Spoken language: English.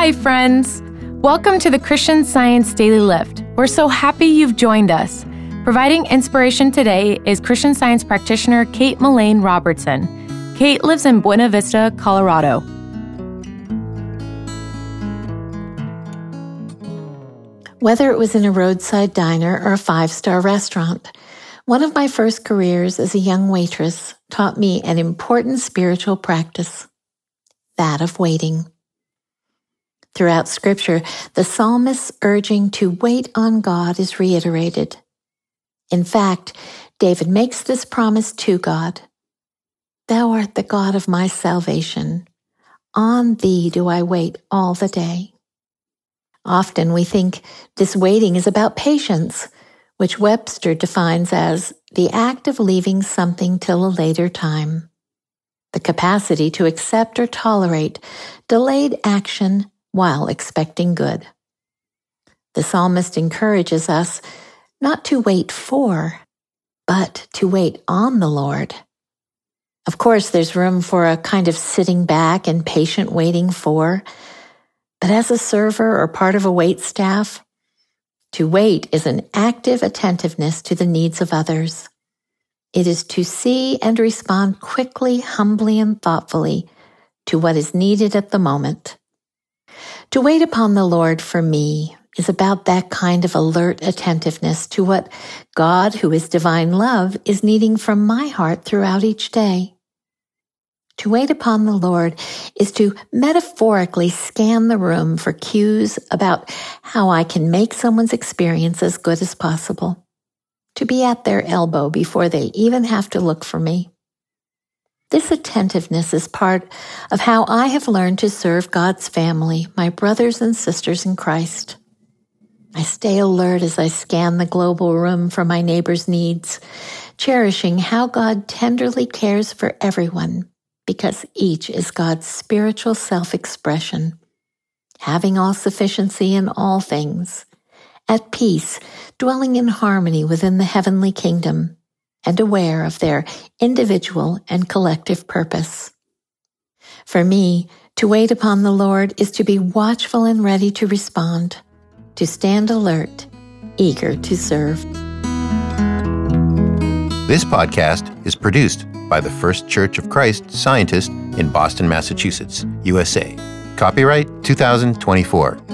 Hi, friends. Welcome to the Christian Science Daily Lift. We're so happy you've joined us. Providing inspiration today is Christian Science practitioner Kate Mullane Robertson. Kate lives in Buena Vista, Colorado. Whether it was in a roadside diner or a five star restaurant, one of my first careers as a young waitress taught me an important spiritual practice that of waiting. Throughout Scripture, the psalmist's urging to wait on God is reiterated. In fact, David makes this promise to God Thou art the God of my salvation. On thee do I wait all the day. Often we think this waiting is about patience, which Webster defines as the act of leaving something till a later time. The capacity to accept or tolerate delayed action while expecting good. The psalmist encourages us not to wait for, but to wait on the Lord. Of course, there's room for a kind of sitting back and patient waiting for, but as a server or part of a wait staff, to wait is an active attentiveness to the needs of others. It is to see and respond quickly, humbly, and thoughtfully to what is needed at the moment. To wait upon the Lord for me is about that kind of alert attentiveness to what God, who is divine love, is needing from my heart throughout each day. To wait upon the Lord is to metaphorically scan the room for cues about how I can make someone's experience as good as possible. To be at their elbow before they even have to look for me. This attentiveness is part of how I have learned to serve God's family, my brothers and sisters in Christ. I stay alert as I scan the global room for my neighbor's needs, cherishing how God tenderly cares for everyone because each is God's spiritual self expression, having all sufficiency in all things, at peace, dwelling in harmony within the heavenly kingdom and aware of their individual and collective purpose. For me, to wait upon the Lord is to be watchful and ready to respond, to stand alert, eager to serve. This podcast is produced by the First Church of Christ Scientist in Boston, Massachusetts, USA. Copyright 2024.